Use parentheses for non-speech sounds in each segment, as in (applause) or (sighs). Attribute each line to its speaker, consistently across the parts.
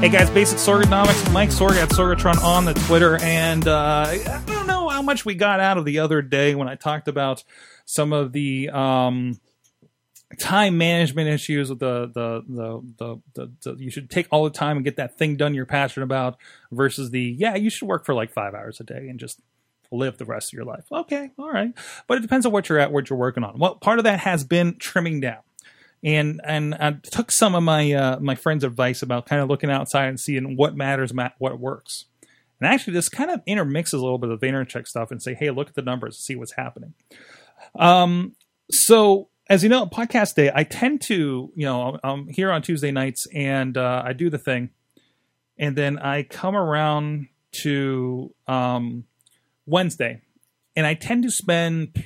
Speaker 1: Hey guys, Basic Sorganomics, Mike Sorg at Sorgatron on the Twitter, and uh, I don't know how much we got out of the other day when I talked about some of the um, time management issues with the the, the the the the you should take all the time and get that thing done you're passionate about versus the yeah you should work for like five hours a day and just live the rest of your life. Okay, all right, but it depends on what you're at, what you're working on. Well, part of that has been trimming down and and I took some of my uh, my friends' advice about kind of looking outside and seeing what matters, what works. And actually, this kind of intermixes a little bit of the Vaynerchuk stuff and say, hey, look at the numbers, see what's happening. Um, so as you know, podcast day, I tend to, you know, I'm here on Tuesday nights and uh, I do the thing, and then I come around to um, Wednesday, and I tend to spend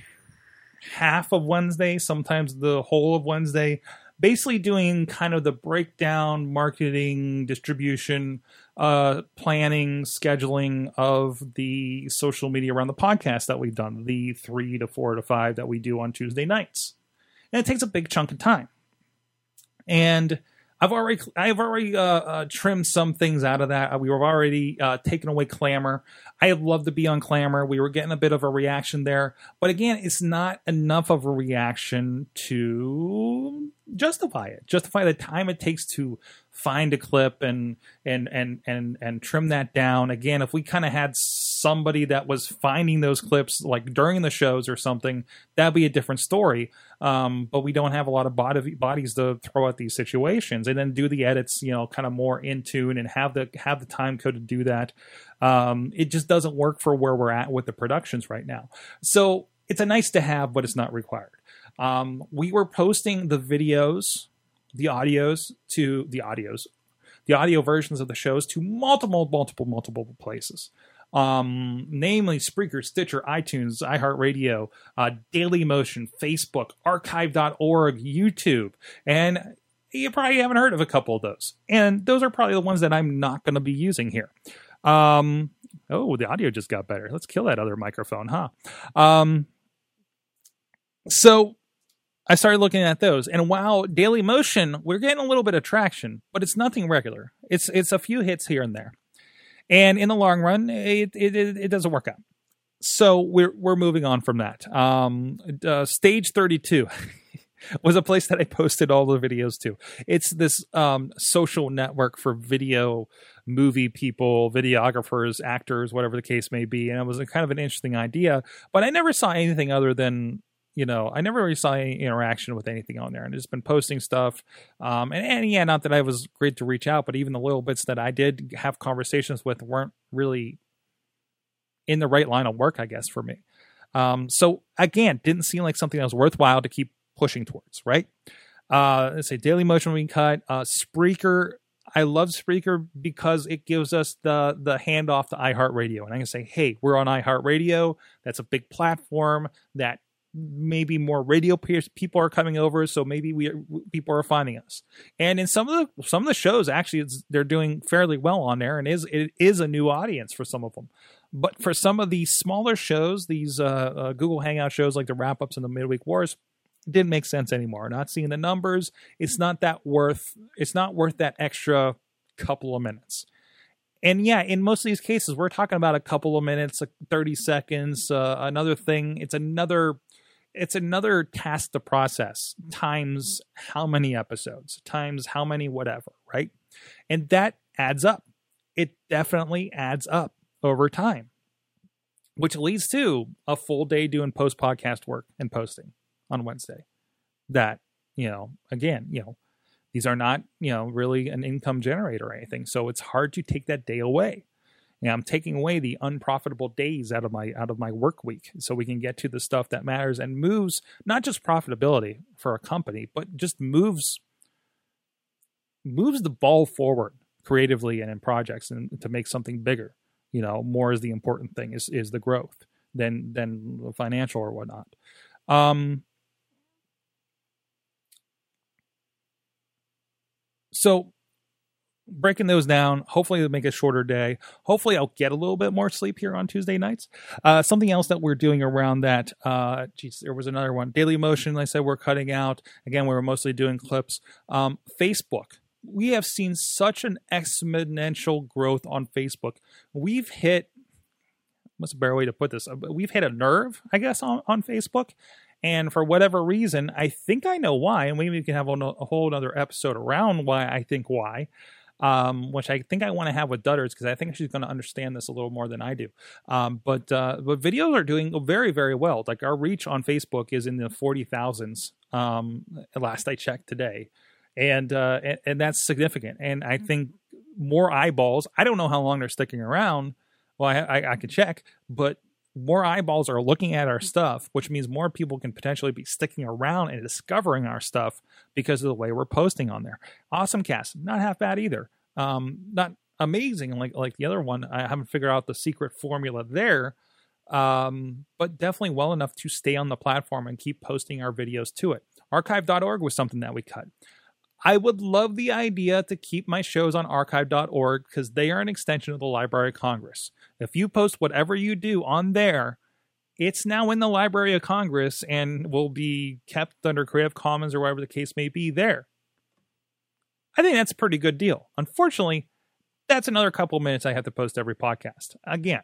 Speaker 1: half of Wednesday, sometimes the whole of Wednesday, basically doing kind of the breakdown, marketing, distribution, uh, planning, scheduling of the social media around the podcast that we've done, the three to four to five that we do on Tuesday nights. And it takes a big chunk of time. And I've already I've already uh, uh, trimmed some things out of that. We were already uh, taken away Clammr. I love to be on Clammr. We were getting a bit of a reaction there, but again, it's not enough of a reaction to justify it. Justify the time it takes to find a clip and and and and and trim that down. Again, if we kind of had somebody that was finding those clips like during the shows or something, that'd be a different story. Um, but we don't have a lot of body, bodies to throw at these situations and then do the edits, you know, kind of more in tune and have the have the time code to do that. Um, it just doesn't work for where we're at with the productions right now. So it's a nice to have, but it's not required. Um, we were posting the videos, the audios to the audios, the audio versions of the shows to multiple, multiple, multiple places. Um, namely Spreaker, Stitcher, iTunes, iHeartRadio, uh, Daily Motion, Facebook, Archive.org, YouTube, and you probably haven't heard of a couple of those. And those are probably the ones that I'm not going to be using here. Um, oh, the audio just got better. Let's kill that other microphone, huh? Um, so I started looking at those, and while Daily Motion, we're getting a little bit of traction, but it's nothing regular. It's it's a few hits here and there, and in the long run, it it, it doesn't work out. So we're we're moving on from that. Um, uh, stage thirty two. (laughs) was a place that I posted all the videos to. It's this um, social network for video movie people, videographers, actors, whatever the case may be. And it was kind of an interesting idea, but I never saw anything other than you know, I never really saw any interaction with anything on there, and just been posting stuff. Um, and, and yeah, not that I was great to reach out, but even the little bits that I did have conversations with weren't really in the right line of work, I guess, for me. Um, so again, didn't seem like something that was worthwhile to keep pushing towards, right? Uh, let's say Daily Motion we cut. Uh, Spreaker, I love Spreaker because it gives us the the handoff to iHeartRadio, and I can say, hey, we're on iHeartRadio. That's a big platform that maybe more radio peers people are coming over so maybe we people are finding us. And in some of the some of the shows actually they're doing fairly well on there and is it is a new audience for some of them. But for some of these smaller shows these uh, uh, google hangout shows like the wrap ups and the midweek wars didn't make sense anymore. Not seeing the numbers. It's not that worth it's not worth that extra couple of minutes. And yeah, in most of these cases, we're talking about a couple of minutes, like 30 seconds, uh, another thing. It's another it's another task to process times how many episodes times how many whatever right? And that adds up. It definitely adds up over time which leads to a full day doing post podcast work and posting on wednesday. That you know again you know these are not you know really an income generator or anything. So it's hard to take that day away I'm taking away the unprofitable days out of my out of my work week so we can get to the stuff that matters and moves not just profitability for a company, but just moves moves the ball forward creatively and in projects and to make something bigger. You know, more is the important thing is is the growth than than the financial or whatnot. Um, so breaking those down. Hopefully, it'll make a shorter day. Hopefully, I'll get a little bit more sleep here on Tuesday nights. Uh, something else that we're doing around that. Uh, geez, there was another one. Daily Motion. Like I said we're cutting out. Again, we were mostly doing clips. Um, Facebook. we have seen such an exponential growth on Facebook. We've hit what's a better way to put this? Uh, we've hit a nerve, I guess, on, on Facebook. And for whatever reason, I think I know why, and maybe we can have a, a whole other episode around why I think why um, which I think I want to have with Dutters because I think she's going to understand this a little more than I do. Um, but uh, but videos are doing very very well. Like our reach on Facebook is in the forty thousands. Um, last I checked today, and, uh, and and that's significant. And I think more eyeballs. I don't know how long they're sticking around. Well, I, I, I could check, but more eyeballs are looking at our stuff, which means more people can potentially be sticking around and discovering our stuff because of the way we're posting on there. Awesome cast, not half bad either. Um, not amazing like like the other one. I haven't figured out the secret formula there, um, but definitely well enough to stay on the platform and keep posting our videos to it. Archive.org was something that we cut. I would love the idea to keep my shows on archive.org because they are an extension of the Library of Congress. If you post whatever you do on there, it's now in the Library of Congress and will be kept under Creative Commons or whatever the case may be there. I think that's a pretty good deal. Unfortunately, that's another couple minutes I have to post every podcast. Again,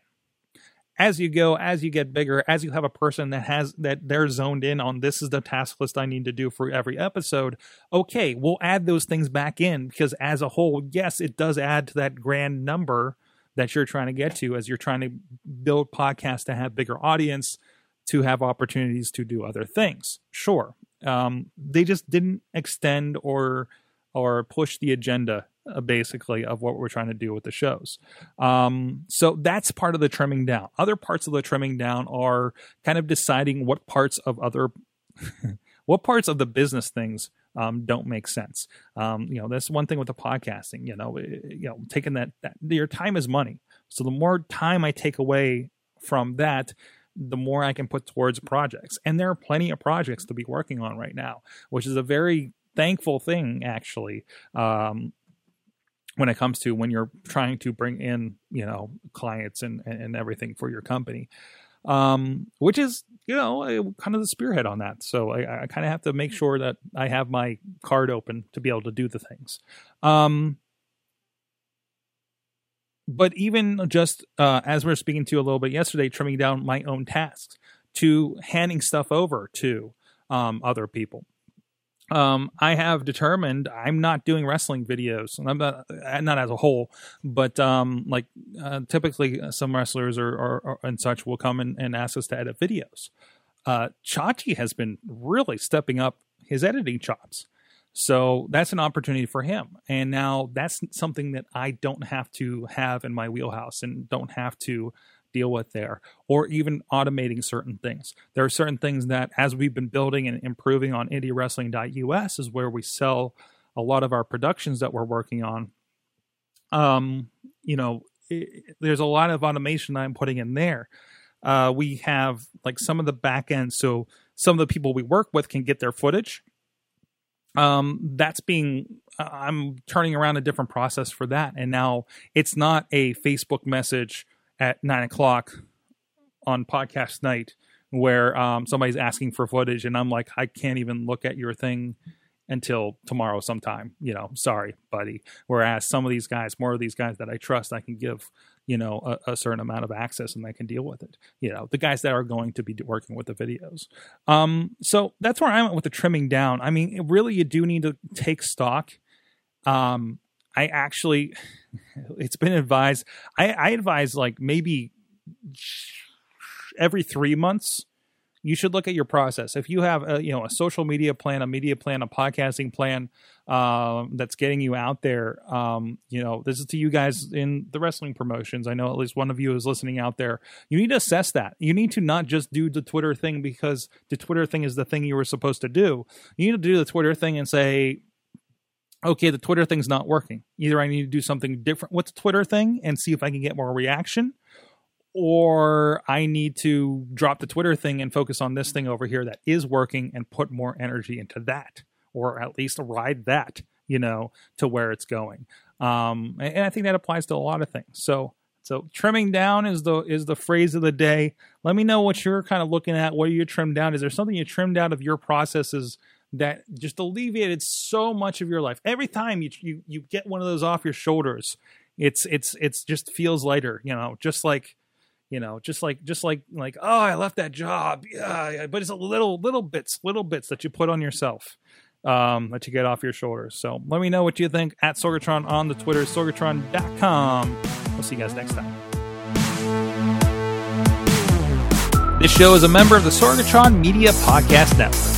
Speaker 1: as you go, as you get bigger, as you have a person that has that they're zoned in on this is the task list I need to do for every episode, okay, we'll add those things back in because as a whole, yes, it does add to that grand number that you're trying to get to as you're trying to build podcasts to have bigger audience, to have opportunities to do other things. Sure. Um, they just didn't extend or or push the agenda uh, basically of what we're trying to do with the shows. Um, so that's part of the trimming down. Other parts of the trimming down are kind of deciding what parts of other (laughs) what parts of the business things um, don't make sense. Um, you know, that's one thing with the podcasting. You know, you know, taking that, that your time is money. So the more time I take away from that, the more I can put towards projects. And there are plenty of projects to be working on right now, which is a very thankful thing actually. Um, when it comes to when you're trying to bring in you know clients and and everything for your company um, which is you know kind of the spearhead on that. So i, I kind of have to make sure that i have my card open to be able to do the things. Um, but even just uh, as we are speaking to you a little bit yesterday trimming down my own tasks to handing stuff over to um, other people um, I have determined I'm not doing wrestling videos. I'm not, uh, not as a whole, but um, like uh, typically uh, some wrestlers or, or, and such will come and, and ask us to edit videos. Uh, Chachi has been really stepping up his editing chops. So that's an opportunity for him. And now that's something that I don't have to have in my wheelhouse and don't have to deal with there, or even automating certain things. There are certain things that, as we've been building and improving on indiewrestling.us, is where we sell a lot of our productions that we're working on. Um, you know, it, there's a lot of automation I'm putting in there. Uh, we have like some of the back end, so some of the people we work with can get their footage. Um, that's being I'm turning around a different process for that, and now it's not a Facebook message at nine o'clock on podcast night where um, somebody's asking for footage and I'm like, I can't even look at your thing until tomorrow sometime. You know, sorry, buddy. Whereas some of these guys, more of these guys that I trust, I can give, you know, a, a, certain amount of access and they can deal with it. You know, the guys that are going to be working with the videos. Um, so that's where I went with the trimming down. I mean, really, you do need to take stock. Um, I actually, (sighs) it's been advised. I, I advise like maybe every three months you should look at your process. If you have a, you know a social media plan, a media plan, a podcasting plan um, that's getting you out there, um, you know this is to you guys in the wrestling promotions. I know at least one of you is listening out there. You need to assess that. You need to not just do the Twitter thing because the Twitter thing is the thing you were supposed to do. You need to do the Twitter thing and say, okay, the Twitter thing's not working. Either I need to do something different with the Twitter thing and see if I can get more reaction, or I need to drop the Twitter thing and focus on this thing over here that is working and put more energy into that, or at least ride that, you know, to where it's going. Um, and I think that applies to a lot of things. So, so trimming down is the is the phrase of the day. Let me know what you're kind of looking at. What are you trimmed down? Is there something you trimmed out of your processes that just alleviated so much of your life. Every time you you, you get one of those off your shoulders, it's it's it's just feels lighter, you know, just like you know, just like just like like oh, I left that job. Yeah, but it's a little little bits, little bits that you put on yourself um, that you get off your shoulders. So let me know what you think at Sorgatron on the Twitter, sorgatron.com. We'll see you guys next time. This show is a member of the Sorgatron Media Podcast Network.